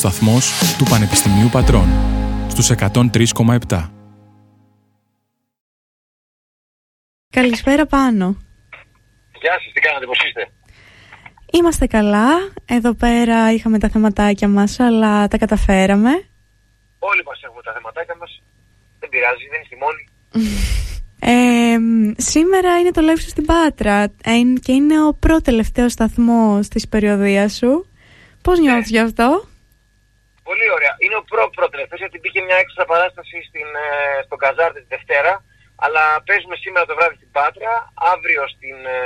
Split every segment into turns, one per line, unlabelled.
σταθμός του Πανεπιστημίου Πατρών, στους 103,7.
Καλησπέρα πάνω.
Γεια σας, τι κάνετε, πώς είστε;
Είμαστε καλά. Εδώ πέρα είχαμε τα θεματάκια μας, αλλά τα καταφέραμε.
Όλοι μας έχουμε τα θεματάκια μας. Δεν πειράζει, δεν είστε μόνοι.
Ε, σήμερα είναι το live σου στην Πάτρα ε, και είναι ο πρώτο-τελευταίος σταθμός της περιοδίας σου. Πώς
Ναι.
νιώθεις γι' αυτό;
Πολύ ωραία. Είναι ο προ πρώτο γιατί μπήκε μια έξτρα παράσταση στην, ε, στον Καζάρ τη Δευτέρα. Αλλά παίζουμε σήμερα το βράδυ στην Πάτρα, αύριο στην ε,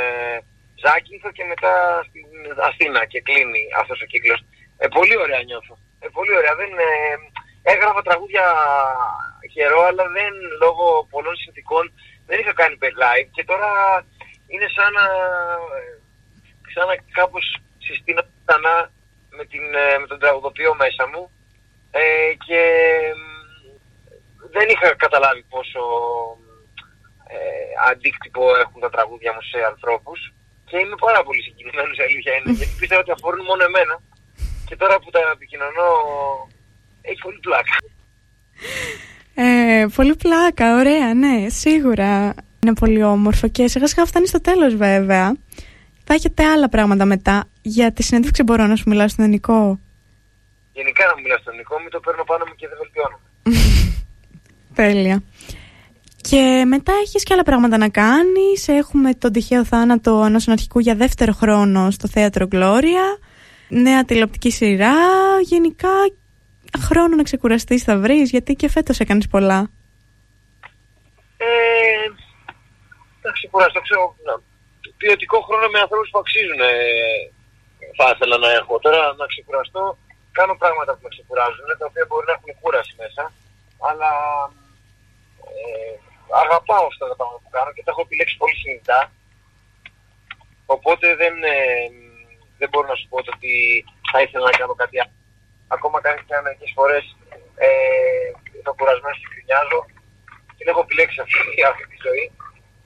Ζάκυνθο και μετά στην Αθήνα και κλείνει αυτός ο κύκλος. Ε, πολύ ωραία νιώθω. Ε, πολύ ωραία. Δεν, ε, έγραφα τραγούδια καιρό, αλλά δεν λόγω πολλών συνθήκων δεν είχα κάνει live και τώρα είναι σαν να, ε, σαν να κάπως συστήνω ξανά με, την, ε, με τον τραγουδοποιό μέσα μου ε, και μ, δεν είχα καταλάβει πόσο ε, αντίκτυπο έχουν τα τραγούδια μου σε ανθρώπους και είμαι πάρα πολύ συγκινημένος η αλήθεια είναι γιατί πίστευα ότι αφορούν μόνο εμένα και τώρα που τα επικοινωνώ έχει πολύ πλάκα.
Ε, πολύ πλάκα, ωραία, ναι, σίγουρα. Είναι πολύ όμορφο και σιγά σιγά φτάνει στο τέλος βέβαια. Θα έχετε άλλα πράγματα μετά. Για τη συνέντευξη μπορώ να σου μιλάω στον ελληνικό.
Γενικά να μου μιλάς στον ελληνικό, μην το παίρνω πάνω μου και δεν βελτιώνω.
Τέλεια. Και μετά έχεις και άλλα πράγματα να κάνεις. Έχουμε τον τυχαίο θάνατο ενός αναρχικού για δεύτερο χρόνο στο Θέατρο Γκλώρια. Νέα τηλεοπτική σειρά. Γενικά χρόνο να ξεκουραστείς θα βρεις, γιατί και φέτος έκανες πολλά.
Ε, να ξεκουραστώ, ξέρω, να, ποιοτικό χρόνο με ανθρώπους που αξίζουν ε, θα ήθελα να έχω. Τώρα να ξεκουραστώ, κάνω πράγματα που με ξεκουράζουν, τα οποία μπορεί να έχουν κούραση μέσα, αλλά ε, αγαπάω αυτά τα πράγματα που κάνω και τα έχω επιλέξει πολύ συνειδητά. Οπότε δεν, ε, δεν μπορώ να σου πω το ότι θα ήθελα να κάνω κάτι άλλο. Ακόμα κάνει και μερικές φορές ε, είμαι κουρασμένος και γκρινιάζω. Την έχω επιλέξει αυτή, αυτή τη ζωή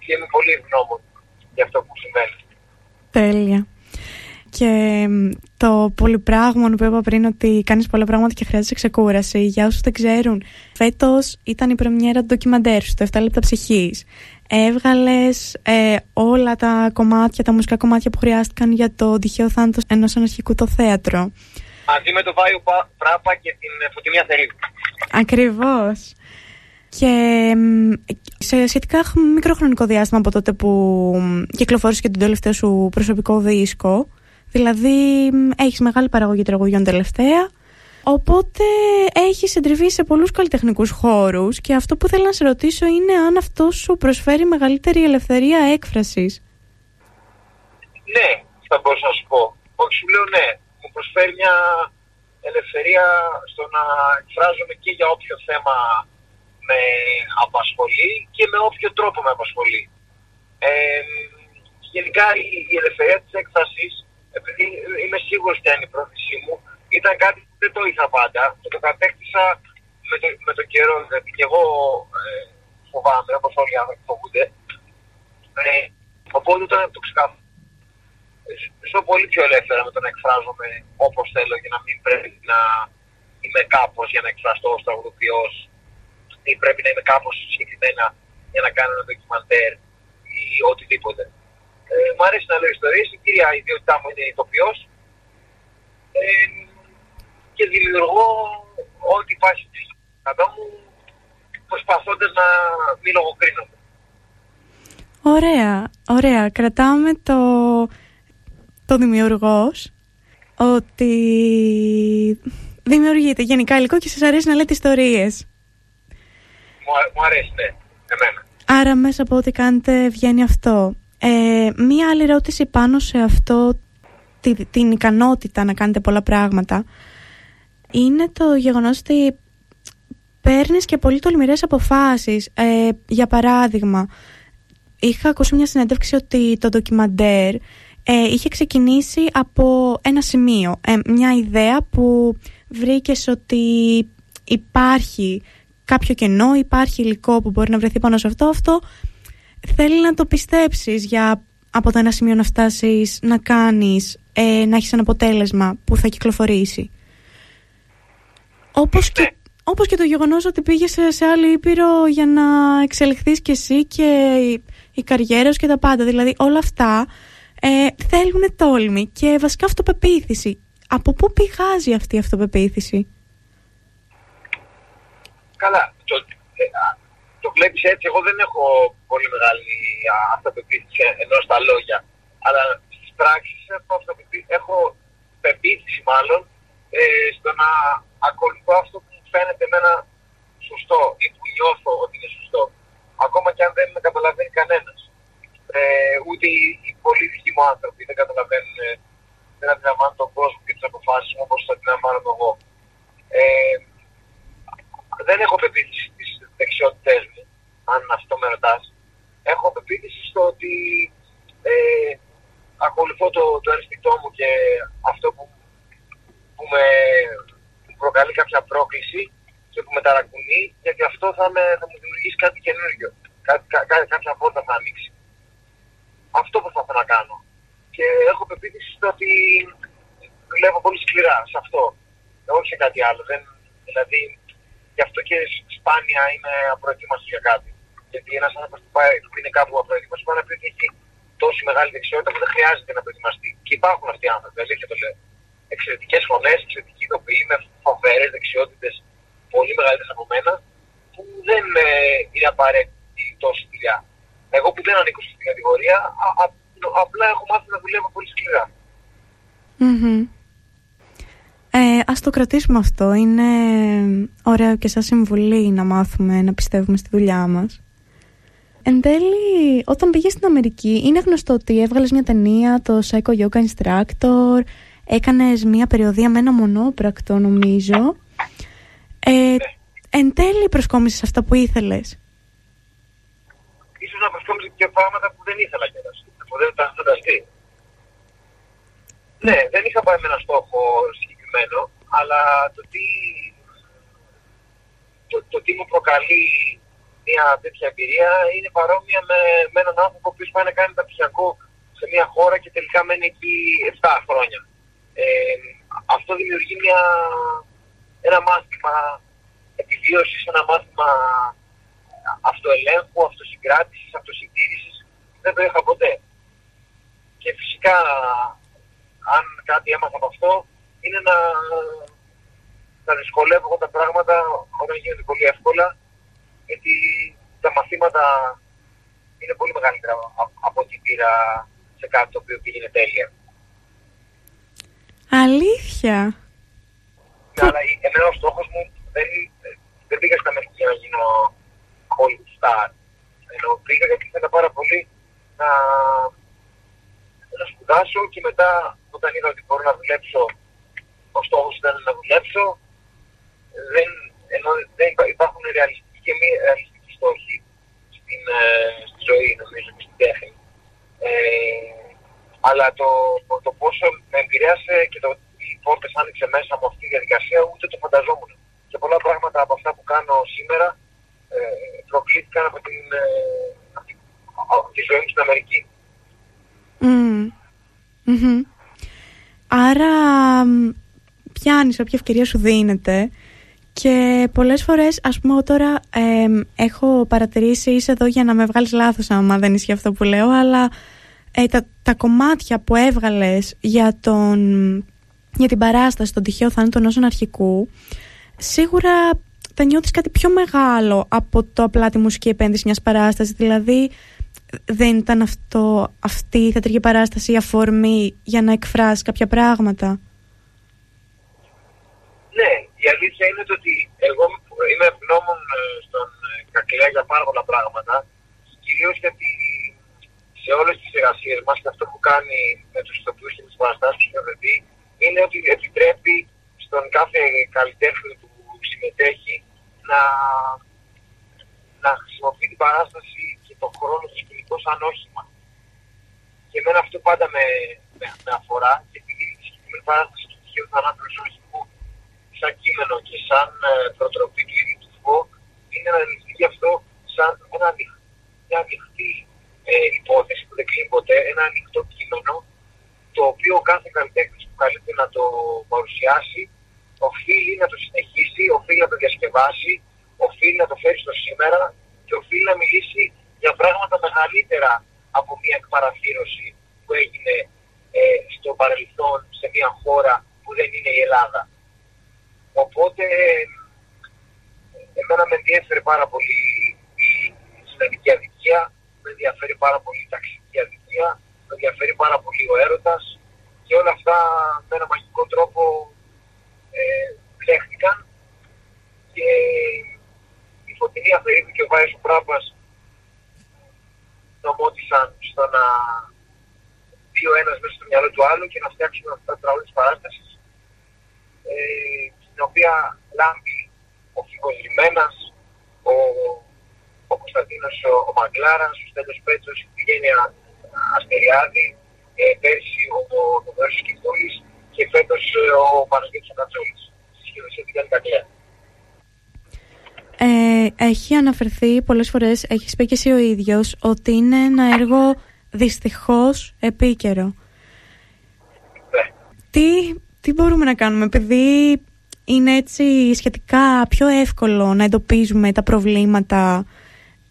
και είμαι πολύ ευγνώμων για αυτό που συμβαίνει.
Τέλεια. Και μ, το πολυπράγμον που είπα πριν ότι κάνεις πολλά πράγματα και χρειάζεσαι ξεκούραση. Για όσους δεν ξέρουν, φέτος ήταν η πρεμιέρα του ντοκιμαντέρ σου, το 7 λεπτά ψυχής. Έβγαλες ε, όλα τα κομμάτια, τα μουσικά κομμάτια που χρειάστηκαν για το τυχαίο θάνατος ενός αναρχικού το θέατρο.
Μαζί με το Βάιο Πα- Πράπα και την ε, Φωτεινία Θερίδου.
Ακριβώς. Και μ, σε σχετικά χ- μικρό χρονικό διάστημα από τότε που μ, κυκλοφόρησε και τον τελευταίο σου προσωπικό δίσκο, δηλαδή μ, έχεις μεγάλη παραγωγή τραγουδιών τελευταία, οπότε έχεις εντριβεί σε πολλούς καλλιτεχνικούς χώρους και αυτό που θέλω να σε ρωτήσω είναι αν αυτό σου προσφέρει μεγαλύτερη ελευθερία έκφρασης.
Ναι, θα μπορούσα να σου πω. Όχι, σου λέω ναι. Μου προσφέρει μια ελευθερία στο να εκφράζομαι και για όποιο θέμα με απασχολεί και με όποιο τρόπο με απασχολεί. Ε, γενικά η, η ελευθερία της έκφρασης, επειδή είμαι σίγουρος ποια είναι η πρόθεσή μου, ήταν κάτι που δεν το είχα πάντα και το κατέκτησα με το, με το καιρό. Δηλαδή και εγώ ε, φοβάμαι, όπως όλοι οι άνθρωποι φοβούνται. Ε, οπότε όταν το ξεκαθάρισα ζω πολύ πιο ελεύθερα με το να εκφράζομαι όπως θέλω και να μην πρέπει να είμαι κάπως για να εκφραστώ ως τραγουδοποιός ή πρέπει να είμαι κάπως συγκεκριμένα για να κάνω ένα ντοκιμαντέρ ή οτιδήποτε. Ε, μου αρέσει να λέω ιστορίες, η κύρια ιδιότητά μου είναι ηθοποιός ε, και δημιουργώ ό,τι υπάρχει κατά μου προσπαθώντας να μην λογοκρίνομαι.
Ωραία, ωραία. Κρατάμε το, το δημιουργός ότι δημιουργείται γενικά υλικό και σας αρέσει να λέτε ιστορίες.
Μου, α- μου αρέσει, ναι, εμένα.
Άρα μέσα από ό,τι κάνετε βγαίνει αυτό. Ε, μία άλλη ερώτηση πάνω σε αυτό τη- την ικανότητα να κάνετε πολλά πράγματα είναι το γεγονός ότι παίρνεις και πολύ τολμηρές αποφάσεις. Ε, για παράδειγμα, είχα ακούσει μια συνέντευξη ότι το ντοκιμαντέρ ε, είχε ξεκινήσει από ένα σημείο, ε, μια ιδέα που βρήκες ότι υπάρχει κάποιο κενό, υπάρχει υλικό που μπορεί να βρεθεί πάνω σε αυτό, αυτό θέλει να το πιστέψεις για από το ένα σημείο να φτάσεις να κάνεις, ε, να έχεις ένα αποτέλεσμα που θα κυκλοφορήσει. Όπως και,
Ναι.
όπως και το γεγονός ότι πήγες σε, σε άλλη ήπειρο για να εξελιχθείς κι εσύ και η, η καριέρα σου και τα πάντα. Δηλαδή όλα αυτά ε, θέλουν τόλμη και βασικά αυτοπεποίθηση. Από πού πηγάζει αυτή η αυτοπεποίθηση;
Καλά, το, ε, α, το βλέπεις έτσι, εγώ δεν έχω πολύ μεγάλη α, αυτοπεποίθηση ενώ στα λόγια. Αλλά στις πράξεις έχω, αυτοπεποίθηση, έχω πεποίθηση μάλλον ε, στο να ακολουθώ αυτό που μου φαίνεται εμένα σωστό ή που νιώθω ότι είναι σωστό. Ακόμα και αν δεν με καταλαβαίνει κανένας. Ε, ούτε οι, οι πολύ δικοί μου άνθρωποι δεν καταλαβαίνουν, ε, δεν αντιλαμβάνουν τον κόσμο και τις αποφάσεις μου όπως το αντιλαμβάνομαι εγώ. Ε, δεν έχω πεποίθηση στις δεξιότητές μου, αν αυτό με ρωτάς. Έχω πεποίθηση στο ότι ε, ακολουθώ το, το ένστικτό μου και αυτό που, που με που προκαλεί κάποια πρόκληση και που με ταρακουνεί, γιατί αυτό θα, με, θα μου δημιουργήσει κάτι καινούργιο. Κάτι, κα, κα- κάποια πόρτα θα ανοίξει. Αυτό προσπαθώ να κάνω. Και έχω πεποίθηση στο ότι δουλεύω πολύ σκληρά σε αυτό. Όχι σε κάτι άλλο. Δεν, δηλαδή, γι' αυτό και σπάνια είμαι απροετοίμαστο για κάτι. Γιατί ένας άνθρωπος που, πάει, που είναι κάπου απροετοίμαστο μπορεί να πει ότι έχει τόση μεγάλη δεξιότητα που δεν χρειάζεται να προετοιμαστεί. Και υπάρχουν αυτοί οι άνθρωποι, αλήθεια το λέω. Εξαιρετικές φωνές, εξαιρετικοί ηθοποιοί με φοβερές δεξιότητες πολύ μεγαλύτερες από μένα, που δεν ε, είναι απαραίτητη τόση δουλειά. Εγώ που δεν ανήκω στην κατηγορία, α, α, απλά έχω μάθει να δουλεύω πολύ σκληρά.
Μμμ. Ε, ας το κρατήσουμε αυτό. Είναι ωραίο και σαν συμβουλή να μάθουμε να πιστεύουμε στη δουλειά μας. Εν τέλει, όταν πήγες στην Αμερική, είναι γνωστό ότι έβγαλες μια ταινία, το Psycho Yoga Instructor, έκανες μια περιοδία με ένα μονόπρακτο, νομίζω. Ε, εν τέλει, προσκόμισες αυτά που ήθελες.
Ίσως να προσκόμιζε και πράγματα που δεν ήθελα κιόλας, που δεν ήταν φανταστεί. Ναι, δεν είχα πάει με ένα στόχο συγκεκριμένο, αλλά το τι, το, το τι μου προκαλεί μια τέτοια εμπειρία είναι παρόμοια με, με έναν άνθρωπο που πάει να κάνει μεταπτυχιακό σε μια χώρα και τελικά μένει εκεί 7 χρόνια. Ε, αυτό δημιουργεί μια, ένα μάθημα επιβίωσης, ένα μάθημα αυτοελέγχου, αυτοσυγκράτησης, αυτοσυντήρησης. Δεν το είχα ποτέ. Και φυσικά, αν κάτι έμαθα από αυτό, είναι να, να δυσκολεύω εγώ τα πράγματα όταν γίνονται πολύ εύκολα, γιατί τα μαθήματα είναι πολύ μεγαλύτερα α- από ό,τι πήρα σε κάτι το οποίο πήγαινε τέλεια.
Αλήθεια.
Ναι, αλλά η- εμένα ο στόχος μου δεν, δεν πήγα στην Αμερική για να γίνω Hollywood star. Ενώ πήγα γιατί ήθελα πάρα πολύ να, να σπουδάσω και μετά όταν είδα ότι μπορώ να δουλέψω, ο στόχος ήταν να δουλέψω, δεν, ενώ δεν υπά- υπάρχουν ρεαλιστικοί και μη ρεαλιστικοί στόχοι στην, ε, στη ζωή νομίζω και στην τέχνη. Ε, αλλά το, το, το πόσο με επηρέασε και το τι πόρτες άνοιξε μέσα από αυτή τη διαδικασία ούτε το φανταζόμουν. Και πολλά πράγματα από αυτά που κάνω σήμερα ε, προκλήθηκαν από την, ε, από τη, από τη ζωή μου στην Αμερική.
Μμμ. Μμμ. Άρα μ, πιάνεις όποια ευκαιρία σου δίνεται και πολλές φορές ας πούμε εγώ τώρα εμ, έχω παρατηρήσει είσαι εδώ για να με βγάλεις λάθος άμα δεν ισχύει αυτό που λέω αλλά ε, τα, τα κομμάτια που έβγαλες για, τον, για την παράσταση των τυχαίο θάνατο ενός αρχικού σίγουρα θα νιώθεις κάτι πιο μεγάλο από το απλά τη μουσική επένδυση μιας παράστασης δηλαδή δεν ήταν αυτό, αυτή η θεατρική παράσταση η αφορμή για να εκφράσει κάποια πράγματα.
Ναι, η αλήθεια είναι το ότι εγώ είμαι ευγνώμων ε, στον ε, Κακλέα για πάρα πολλά πράγματα. Κυρίως γιατί σε όλες τις εργασίες μας και αυτό που κάνει με τους ηθοποιού και τις παραστάσεις που σκηνοθετεί είναι ότι επιτρέπει στον κάθε καλλιτέχνη που συμμετέχει να, να χρησιμοποιεί την παράσταση και τον χρόνο του σκηνικό σαν όχημα. Και εμένα αυτό πάντα με, με, με αφορά και επειδή η συγκεκριμένη παράσταση του τυχαίου θανάτου ζωολογικού σαν κείμενο και σαν ε, προτροπή του ίδιου του Φω είναι να ληφθεί αυτό σαν ένα ανοιχ- μια ανοιχτή ε, υπόθεση που δεν κλείνει ποτέ, ένα ανοιχτό κείμενο το οποίο ο κάθε καλλιτέχνη που καλείται να το παρουσιάσει οφείλει να το συνεχίσει, βάση, οφείλει να το φέρει στο σήμερα και οφείλει να μιλήσει για πράγματα μεγαλύτερα από μια εκπαραθύρωση που έγινε ε, στο παρελθόν σε μια χώρα που δεν είναι η Ελλάδα. Οπότε εμένα με ενδιαφέρει πάρα πολύ η Ισλαμική αδικία, με ενδιαφέρει πάρα πολύ η ταξική αδικία, με ενδιαφέρει πάρα πολύ ο έρωτας και όλα αυτά με ένα μαγικό τρόπο ε, και η Φωτεινή Αφαιρίδη και ο Βάης Πράμπας νομότησαν στο να μπει ο ένας μέσα στο μυαλό του άλλου και να φτιάξουν αυτά τα τραγούδια της παράστασης ε, στην οποία λάμπει ο Φίβος Λιμένας, ο, ο Κωνσταντίνος ο, ο Μαγκλάρας, ο Στέλιος Πέτσος, η οικογένεια Αστεριάδη, ε, πέρσι ο, ο, ο Μέρος και φέτος ε, ο Παναγιώτης Κατσόλης.
Ε, έχει αναφερθεί πολλές φορές, έχεις πει και εσύ ο ίδιος, ότι είναι ένα έργο δυστυχώς επίκαιρο.
Ναι.
Τι, τι μπορούμε να κάνουμε, επειδή είναι έτσι σχετικά πιο εύκολο να εντοπίζουμε τα προβλήματα,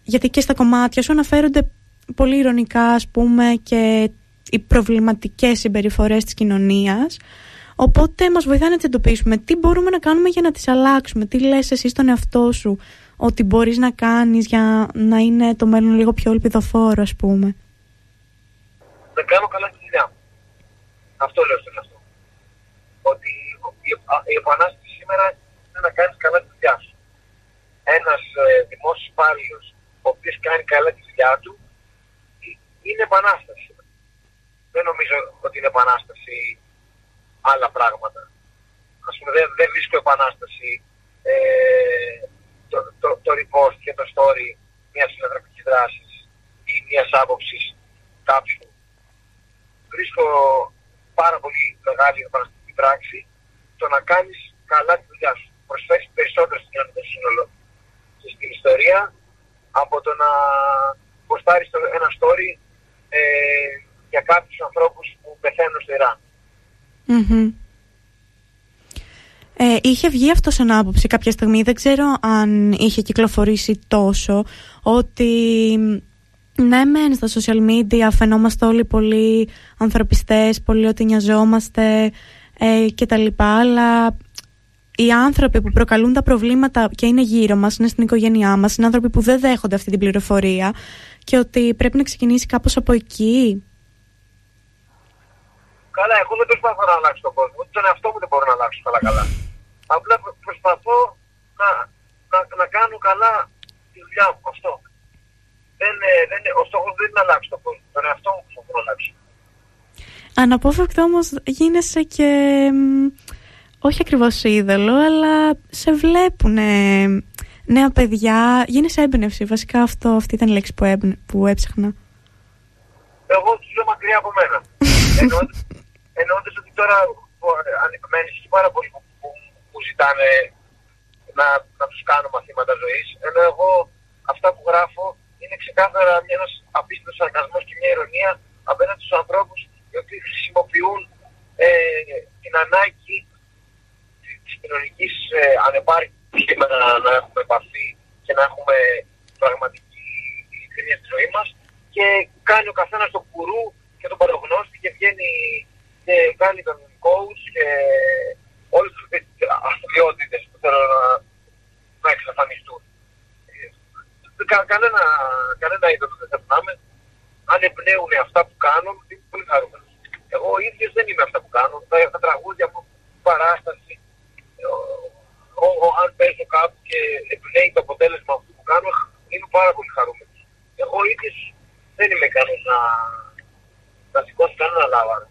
γιατί και στα κομμάτια σου αναφέρονται πολύ ηρωνικά, ας πούμε, και οι προβληματικές συμπεριφορές της κοινωνίας. Οπότε μας βοηθάει να τις εντοπίσουμε. Τι μπορούμε να κάνουμε για να τις αλλάξουμε, τι λες εσύ στον εαυτό σου ότι μπορείς να κάνεις για να είναι το μέλλον λίγο πιο ελπιδοφόρο, ας πούμε;
Να κάνω καλά τη δουλειά μου. Αυτό λέω στον εαυτό Ότι η επανάσταση σήμερα είναι να κάνεις καλά τη δουλειά σου. Ένας ε, δημόσιος υπάλληλος ο οποίος κάνει καλά τη δουλειά του είναι επανάσταση. Δεν νομίζω ότι είναι επανάσταση άλλα πράγματα. Ας πούμε, δεν, δεν βρίσκω επανάσταση ε, το, το, το repost και το story μιας συνανθρωπικής δράσης ή μιας άποψης κάποιου. Βρίσκω πάρα πολύ μεγάλη επαναστατική πράξη το να κάνεις καλά τη δουλειά σου. Προσφέρεις περισσότερο στην κοινωνία σύνολο και στην ιστορία από το να ποστάρεις ένα story ε, για κάποιους ανθρώπους που πεθαίνουν στο Ιράν.
Ε, είχε βγει αυτός σαν άποψη κάποια στιγμή, δεν ξέρω αν είχε κυκλοφορήσει τόσο, ότι ναι μεν στα social media φαινόμαστε όλοι πολύ ανθρωπιστές, πολύ ότι νοιαζόμαστε ε, και τα λοιπά, αλλά οι άνθρωποι που προκαλούν τα προβλήματα και είναι γύρω μας, είναι στην οικογένειά μας, είναι άνθρωποι που δεν δέχονται αυτή την πληροφορία και ότι πρέπει να ξεκινήσει κάπως από εκεί.
Καλά, εγώ δεν προσπαθώ να αλλάξω τον κόσμο. Τον εαυτό μου δεν μπορώ να αλλάξω καλά καλά. Απλά προσπαθώ να, να, να κάνω καλά τη δουλειά μου. Αυτό. Δεν, δεν, ο στόχος δεν είναι να αλλάξω τον κόσμο. Τον εαυτό μου προσπαθώ να αλλάξω.
Αναπόφευκτα όμως γίνεσαι και όχι ακριβώς είδωλο, αλλά σε βλέπουν νέα παιδιά. Γίνεσαι έμπνευση. Βασικά αυτό, αυτή ήταν η λέξη που, που έψαχνα.
Εγώ τους λέω μακριά από μένα. Εννοώντας ότι τώρα με ανησυχεί πάρα πολύ που, που, που ζητάνε να, να τους κάνω μαθήματα ζωής. Ενώ εγώ αυτά που γράφω είναι ξεκάθαρα ένας απίστευτος σαρκασμός και μια ηρωνία απέναντι στους ανθρώπους οι οποίοι χρησιμοποιούν ε, την ανάγκη της κοινωνικής ε, ανεπάρκειας να, να έχουμε επαφή και να έχουμε πραγματική ειλικρίνεια στη ζωή μας και κάνει ο καθένας το κουρού και τον παραγνώστη και βγαίνει και κάνει τον coach και όλες τις αστριότητες που θέλω να, να εξαφανιστούν. Κα, κανένα, κανένα είδος δεν θέλω να είμαι. Αν εμπνέουν αυτά που κάνω, είμαι πολύ χαρούμενος. Εγώ ο ίδιος δεν είμαι αυτά που κάνω. Τα, τα τραγούδια από παράσταση, ο, ο, αν παίζω κάπου και εμπνέει το αποτέλεσμα αυτού που κάνω, είμαι πάρα πολύ χαρούμενος. Εγώ ο ίδιος δεν είμαι ικανός να, να σηκώσει κανένα λάβαρο.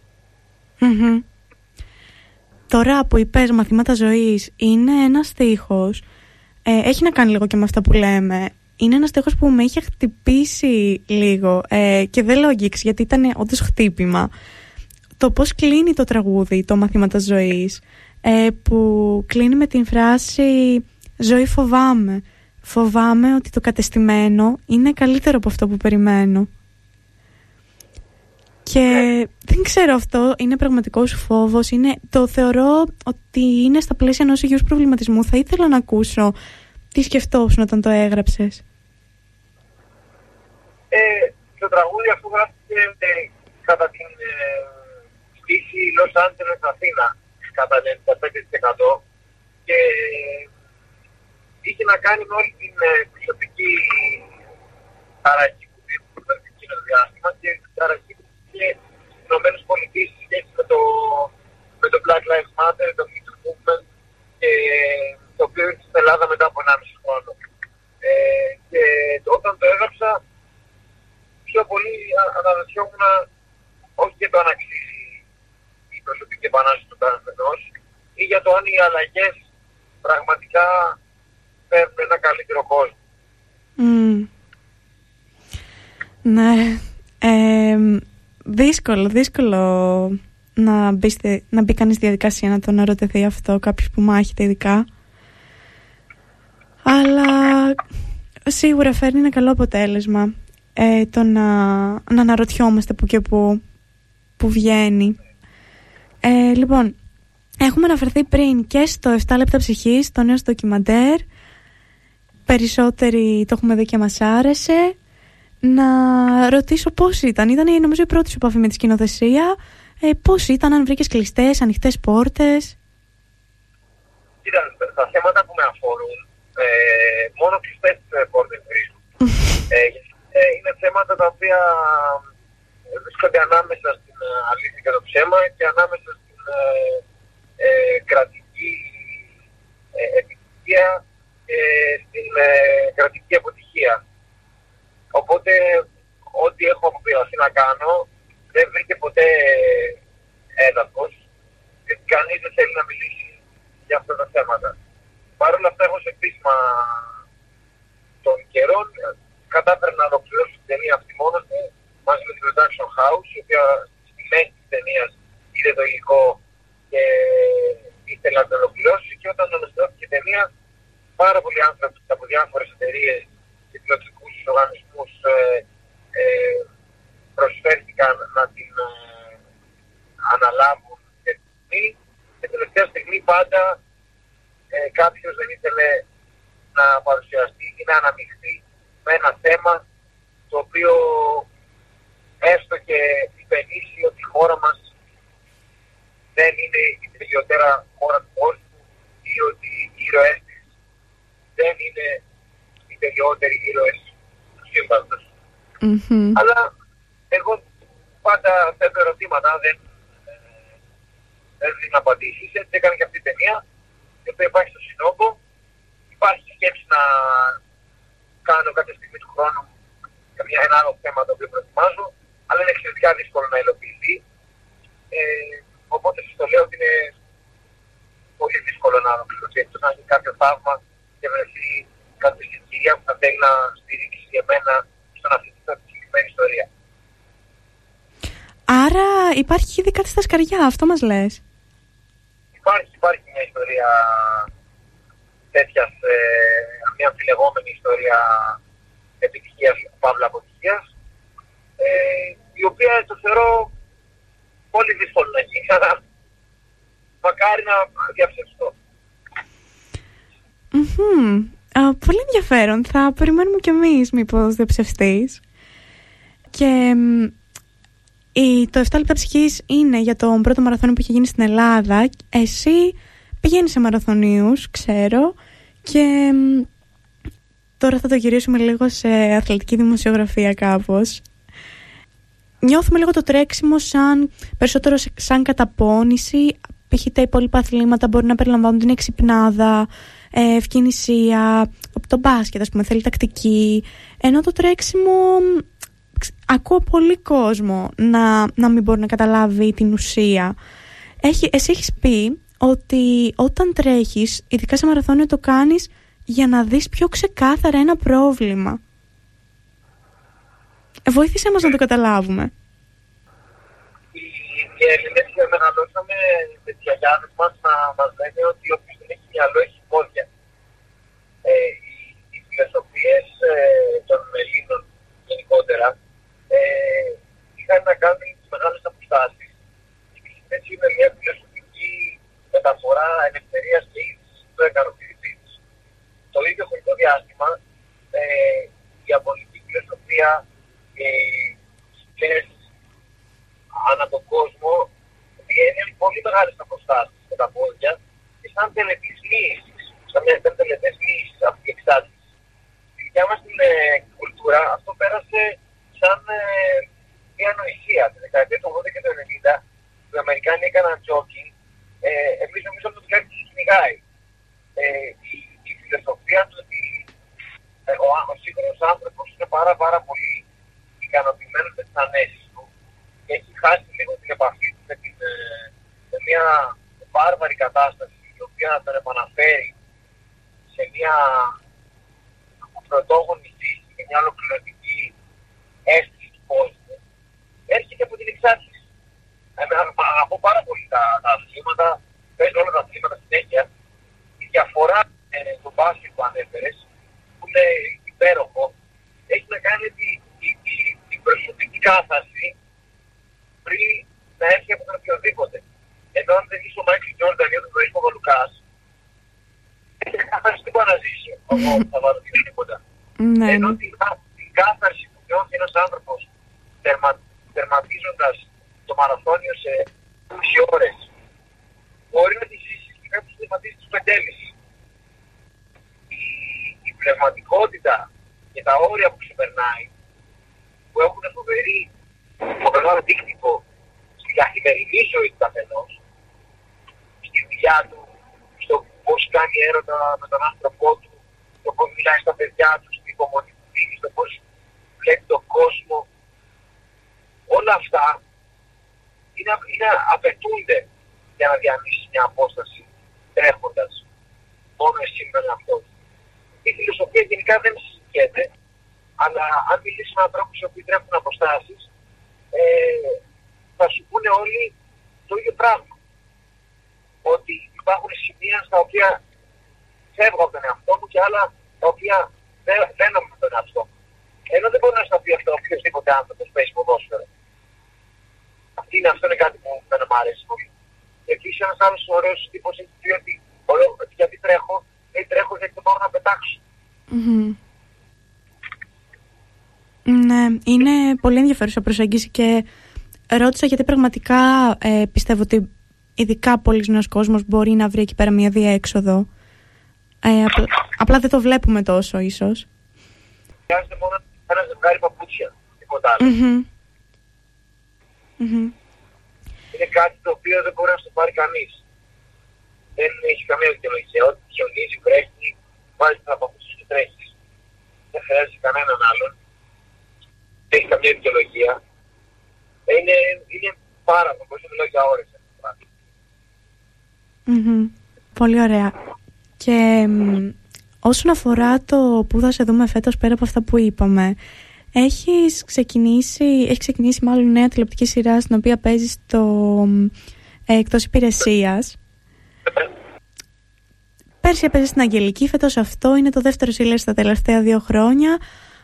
Τώρα που είπες μαθήματα ζωής είναι ένας στίχος ε, έχει να κάνει λίγο και με αυτά που λέμε είναι ένας στίχος που με είχε χτυπήσει λίγο ε, και δεν λέω γκίξ γιατί ήταν όντως χτύπημα το πώς κλείνει το τραγούδι το μαθήματα ζωής ε, που κλείνει με την φράση «Ζωή φοβάμαι». Φοβάμαι ότι το κατεστημένο είναι καλύτερο από αυτό που περιμένω. Και δεν ξέρω αυτό, είναι πραγματικό φόβος. Είναι, το θεωρώ ότι είναι στα πλαίσια ενός υγιούς προβληματισμού. Θα ήθελα να ακούσω τι σκεφτόσουν όταν το έγραψες.
Ε, το τραγούδι αυτό γράφτηκε ε, κατά την ε, στήση Los Angeles Αθήνα κατά 95% και είχε να κάνει με όλη την ε, προσωπική ταραχή που υπήρχε το εκείνο διάστημα και την ταραχή που είχε στις Ηνωμένες Πολιτείες σε σχέση με το, με το Black Lives Matter, το Me Too Movement και το οποίο ήρθε στην Ελλάδα μετά από 1,5 χρόνο. Ε, και όταν το έγραψα, πιο πολύ αναρωτιόμουν όχι για το αν αξίζει η προσωπική επανάσταση του καθενό ή για το αν οι αλλαγές πραγματικά φέρνουν ένα καλύτερο κόσμο.
Ναι. Ε, δύσκολο, δύσκολο να μπει, να μπει κανείς στη διαδικασία να τον ερωτηθεί αυτό κάποιος που μάχεται ειδικά. Αλλά σίγουρα φέρνει ένα καλό αποτέλεσμα ε, το να, να αναρωτιόμαστε που και που, που βγαίνει. Ε, λοιπόν, έχουμε αναφερθεί πριν και στο 7 λεπτά ψυχής, το νέο ντοκιμαντέρ. Περισσότεροι το έχουμε δει και μας άρεσε. Να ρωτήσω πώς ήταν. Ήταν νομίζω η πρώτη σου επαφή με τη σκηνοθεσία. Ε, πώς ήταν, αν βρήκες κλειστές, ανοιχτές πόρτες;
Κοίτα, τα θέματα που με αφορούν, ε, μόνο κλειστές πόρτες βρίσκουν. ε, ε, είναι θέματα τα οποία βρίσκονται ανάμεσα στην ε, αλήθεια και το ψέμα και ανάμεσα στην ε, ε κρατική ε, επιτυχία και στην κρατική αποτυχία. Οπότε ό,τι έχω αποφασίσει να κάνω δεν βρήκε ποτέ έδαφος γιατί κανείς δεν θέλει να μιλήσει για αυτά τα θέματα. Παρ' όλα αυτά έχω σε πείσμα των καιρών κατάφερε να ολοκληρώσει την ταινία αυτή μόνος του μαζί με την Production House, η οποία στη μέση τη ταινία είδε το υλικό και ήθελε να την ολοκληρώσει. Και όταν ολοκληρώθηκε η ταινία, πάρα πολλοί άνθρωποι από διάφορες εταιρείες και τηλεοπτικού οργανισμούς ε, ε, προσφέρθηκαν να την ε, αναλάβουν και και τελευταία στιγμή πάντα ε, κάποιος δεν ήθελε να παρουσιαστεί ή να αναμειχθεί με ένα θέμα το οποίο έστω και υπενήσει ότι η χώρα μας δεν είναι η τελειότερα χώρα του κόσμου ή ότι οι ήρωές της δεν είναι οι τελειότεροι ήρωες του σύμπαντος. Αλλά εγώ πάντα θέτω ερωτήματα, δεν, δεν δίνω απαντήσεις. Έτσι έκανε και αυτή η ταινία, η οποία υπάρχει στο συνόμπο. Υπάρχει σκέψη να κάνω κάποια στιγμή του χρόνου για μια, ένα άλλο θέμα το οποίο προετοιμάζω, αλλά είναι εξαιρετικά δύσκολο να υλοποιηθεί. Ε, οπότε σας το λέω ότι είναι πολύ δύσκολο να ολοκληρωθεί. Εκτός να γίνει κάποιο θαύμα και βρεθεί κάποια κυρία που θα θέλει να στηρίξει για μένα στον αυτή τη συγκεκριμένη ιστορία.
Άρα υπάρχει ήδη κάτι στα σκαριά, αυτό μας λες;
Υπάρχει, υπάρχει μια ιστορία τέτοιας, ε, μια αμφιλεγόμενη ιστορία επιτυχίας, παύλα αποτυχίας, ε, η οποία το θεωρώ πολύ δύσκολο να γίνει, αλλά μακάρι να διαψευστώ.
πολύ ενδιαφέρον. Θα περιμένουμε κι εμείς μήπως διαψευστείς. Και η, το 7 λεπτά ψυχής είναι για τον πρώτο μαραθώνιο που είχε γίνει στην Ελλάδα. Εσύ πηγαίνεις σε μαραθωνίους, ξέρω, και τώρα θα το γυρίσουμε λίγο σε αθλητική δημοσιογραφία κάπως. Νιώθουμε λίγο το τρέξιμο σαν περισσότερο σαν καταπώνηση. Π.χ. τα υπόλοιπα αθλήματα μπορεί να περιλαμβάνουν την εξυπνάδα, ε, ευκαινησία, από το μπάσκετ ας πούμε θέλει τακτική. Ενώ το τρέξιμο ακούω πολύ κόσμο να, να μην μπορεί να καταλάβει την ουσία. Έχει, εσύ έχεις πει ότι όταν τρέχεις, ειδικά σε μαραθώνιο το κάνεις για να δεις πιο ξεκάθαρα ένα πρόβλημα. Ε, βοήθησέ μας να το καταλάβουμε.
Οι Έλληνες μεγαλώσαμε με τις γιαγιάδες μας να μας λένε ότι όποιος δεν έχει μυαλό έχει πόδια. Ε, οι, οι φιλοσοφίες ε, των Ελλήνων γενικότερα ε, είχαν να κάνουν τις μεγάλες αποστάσεις και με μια φιλοσοφική μεταφορά ελευθερία και είδηση του ικανοποιητή Το ίδιο έχουν διάστημα ε, η ιαπωνική φιλοσοφία και οι ανά τον κόσμο διένυαν πολύ μεγάλες αποστάσεις με τα πόδια και σαν τελετής λύσης, σαν μια τελετές λύσης αυτή η εξάρτηση. Στη δικιά μας την ε, κουλτούρα αυτό πέρασε σαν ε, μια νοησία. Τη δεκαετία του 80 και του 90 οι Αμερικάνοι έκαναν jogging, ε, εμείς νομίζω ότι κάτι τους κυνηγάει. Ε, η, η φιλοσοφία του ότι ε, ο, ο σύγχρονος άνθρωπος είναι πάρα πάρα πολύ ικανοποιημένος με τις ανέσεις του και έχει χάσει λίγο την επαφή του με, την, ε, με μια βάρβαρη κατάσταση η οποία να τον επαναφέρει σε μια πρωτόγονη φύση και μια ολοκληρωτική αίσθηση του κόσμου έρχεται από την εξάρτηση. Αγαπώ πάρα πολύ τα, τα αθλήματα, παίζω όλα τα αθλήματα συνέχεια. Η διαφορά ε, του μπάσκετ που ανέφερες, που είναι υπέροχο, έχει να κάνει τη, τη, τη, την προσωπική κάθαρση πριν να έρθει από τον οποιοδήποτε. Ενώ αν δεν είσαι ο Μάικλ Τζόρνταν ή ο Ζωής Παπαλουκάς, δεν έχει κάθαρση τίποτα να ζήσει. Εγώ θα βάλω τίποτα.
Ναι,
Ενώ
ναι.
την, την κάθαρση που νιώθει ένας άνθρωπος τερμα, τερματίζοντας το μαραθώνιο σε 20 ώρες μπορεί να τη ζήσει και κάποιος τερματίζει τους πεντέλης. Η, η πνευματικότητα και τα όρια που ξεπερνάει που έχουν φοβερή φοβερό αντίκτυπο στην καθημερινή ζωή του καθενός στη δουλειά του, στο πώς κάνει έρωτα με τον άνθρωπό του, στο πώς μιλάει στα παιδιά του, στην υπομονή που δίνει, στο πώς βλέπει τον κόσμο. Όλα αυτά είναι, είναι, απαιτούνται για να διανύσεις μια απόσταση τρέχοντας μόνο εσύ με τον εαυτό σου. Η φιλοσοφία γενικά δεν συζητιέται, αλλά αν μιλήσεις με ανθρώπους οι οποίοι τρέχουν αποστάσεις, ε, θα σου πούνε όλοι το ίδιο πράγμα. Ότι υπάρχουν σημεία στα οποία φεύγω από τον εαυτό μου και άλλα τα οποία δεν- μπαίνω με τον εαυτό μου. Ενώ δεν μπορεί να στα πει αυτό οποιοδήποτε άνθρωπος που παίζει ποδόσφαιρο. Αυτή είναι, αυτό είναι κάτι που δεν μου αρέσει πολύ. Επίσης, ένας άλλος ωραίος τύπος έχει πει ότι ωραίο, ότι γιατί τρέχω, δεν τρέχω γιατί δεν μπορώ να πετάξω.
Μμμ. Ναι, είναι πολύ ενδιαφέρουσα προσέγγιση και ρώτησα γιατί πραγματικά ε, πιστεύω ότι ειδικά πολλοί νέος κόσμος μπορεί να βρει εκεί πέρα μια διέξοδο. Ε, απλά, απλά δεν το βλέπουμε τόσο ίσως.
Χρειάζεται μόνο ένα ζευγάρι παπούτσια. Τίποτα άλλο.
Μμμ. Μμμ.
Είναι κάτι το οποίο δεν μπορεί να στο πάρει κανείς. Δεν έχει καμία δικαιολογία. Ό,τι χιονίζει, βρέχει, βάζει τα παπούτσια και τρέχεις. Δεν χρειάζεται κανέναν άλλον. Δεν έχει καμία δικαιολογία. Ε, Είναι, είναι πάρα πολύ. Μπορεί να μιλάω για ώρε.
Μμμ. Πολύ ωραία. Και μ, όσον αφορά το που θα σε δούμε φέτος πέρα από αυτά που είπαμε, έχεις ξεκινήσει, έχει ξεκινήσει μάλλον νέα τηλεοπτική σειρά στην οποία παίζεις το μ, ε, εκτός υπηρεσίας. Πέρσι έπαιζες στην Αγγελική, φέτος αυτό είναι το δεύτερο σύλλογο στα τελευταία δύο χρόνια.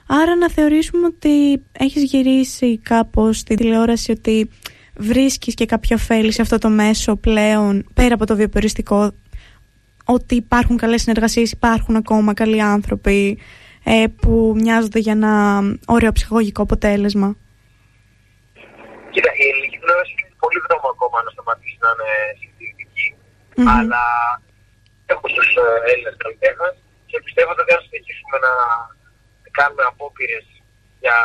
Άρα να θεωρήσουμε ότι έχεις γυρίσει κάπως στην τηλεόραση ότι βρίσκεις και κάποιο ωφέλη σε αυτό το μέσο πλέον, πέρα από το βιοπεριστικό, ότι υπάρχουν καλές συνεργασίες, υπάρχουν ακόμα καλοί άνθρωποι ε, που μοιάζονται για ένα ωραίο ψυχολογικό αποτέλεσμα.
Κοίτα, η ελληνική τηλεόραση έχει πολύ δρόμο ακόμα να σταματήσει να είναι συντηρητική.
Μμμ.
Αλλά έχω στους Έλληνες καλλιτέχνες και πιστεύω ότι αν συνεχίσουμε να κάνουμε απόπειρες για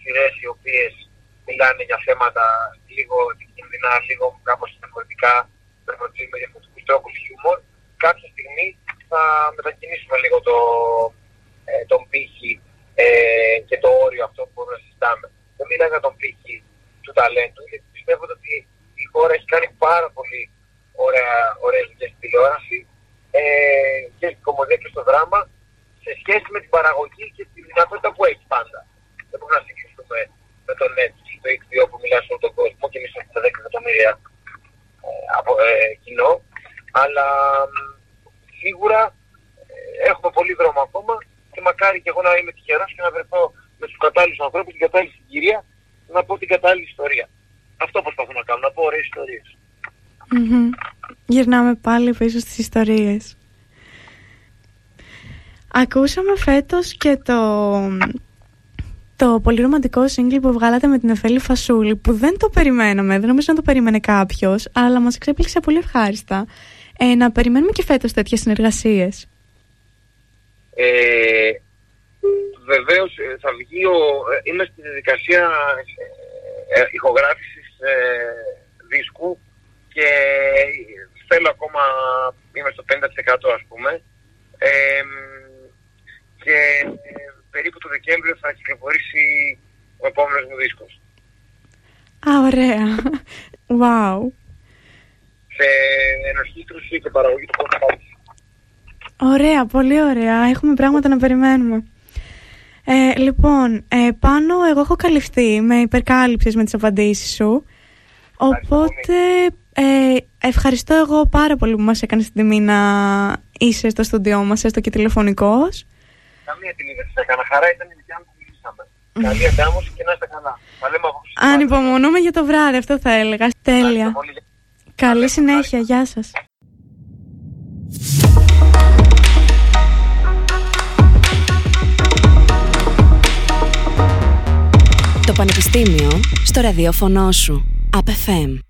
σειρές οι οποίες μιλάνε για θέματα λίγο επικίνδυνα, λίγο κάπως διαφορετικά, με διαφορετικούς τρόπους χιούμορ, κάποια στιγμή θα μετακινήσουμε λίγο το, ε, τον πύχη ε, και το όριο αυτό που μπορούμε να συζητάμε. Δεν μιλάω για τον πύχη του ταλέντου, γιατί πιστεύω ότι η χώρα έχει κάνει πάρα πολύ ωραία, ωραίες δουλειές στην τηλεόραση ε, και στην κομμωδία και στο δράμα σε σχέση με την παραγωγή και τη δυνατότητα που έχει πάντα. Δεν μπορούμε να συγκριθούμε με το Netflix, το HBO που μιλάει σε όλο τον κόσμο και εμείς έχουμε 10 εκατομμύρια ε, από ε, κοινό. Αλλά μ, σίγουρα ε, έχουμε πολύ δρόμο ακόμα και μακάρι και εγώ να είμαι τυχερός και να βρεθώ με τους κατάλληλους ανθρώπους, την κατάλληλη συγκυρία, να πω την κατάλληλη ιστορία. Αυτό προσπαθώ να κάνω, να πω ωραίες ιστορίες.
Μμμ. Γυρνάμε πάλι πίσω στις ιστορίες. Ακούσαμε φέτος και το, το πολύ ρομαντικό σύγκλι που βγάλατε με την Εφέλη Φασούλη που δεν το περιμέναμε, δεν νομίζω να το περίμενε κάποιος αλλά μας εξέπληξε πολύ ευχάριστα ε, να περιμένουμε και φέτος τέτοιες συνεργασίες.
Ε, Βεβαίως ε, θα βγει ο, ε, είμαι στη διαδικασία ε, ηχογράφησης δίσκου και θέλω ακόμα, είμαι στο 50% ας πούμε και περίπου το Δεκέμβριο θα κυκλοφορήσει ο επόμενος μου δίσκος.
Α, ωραία. Wow.
Σε ενορχήστρωση και παραγωγή του podcast.
Ωραία, πολύ ωραία. Έχουμε πράγματα να περιμένουμε. Ε, λοιπόν, ε, πάνω εγώ έχω καλυφθεί με υπερκάλυψες με τις απαντήσεις σου. Οπότε ε, ευχαριστώ εγώ πάρα πολύ που μας έκανες την τιμή να είσαι στο στούντιό μας, έστω και τηλεφωνικός.
Καμία τιμή δεν σας έκανα. Χαρά ήταν η δικιά μου που μιλήσαμε. Καλή εντάμωση και να είστε καλά.
Ανυπομονούμε για το βράδυ, αυτό θα έλεγα. Τέλεια. Καλή συνέχεια. Γεια σας.
Το Πανεπιστήμιο στο ραδιόφωνο σου. ΑΠΕΦΕΜ.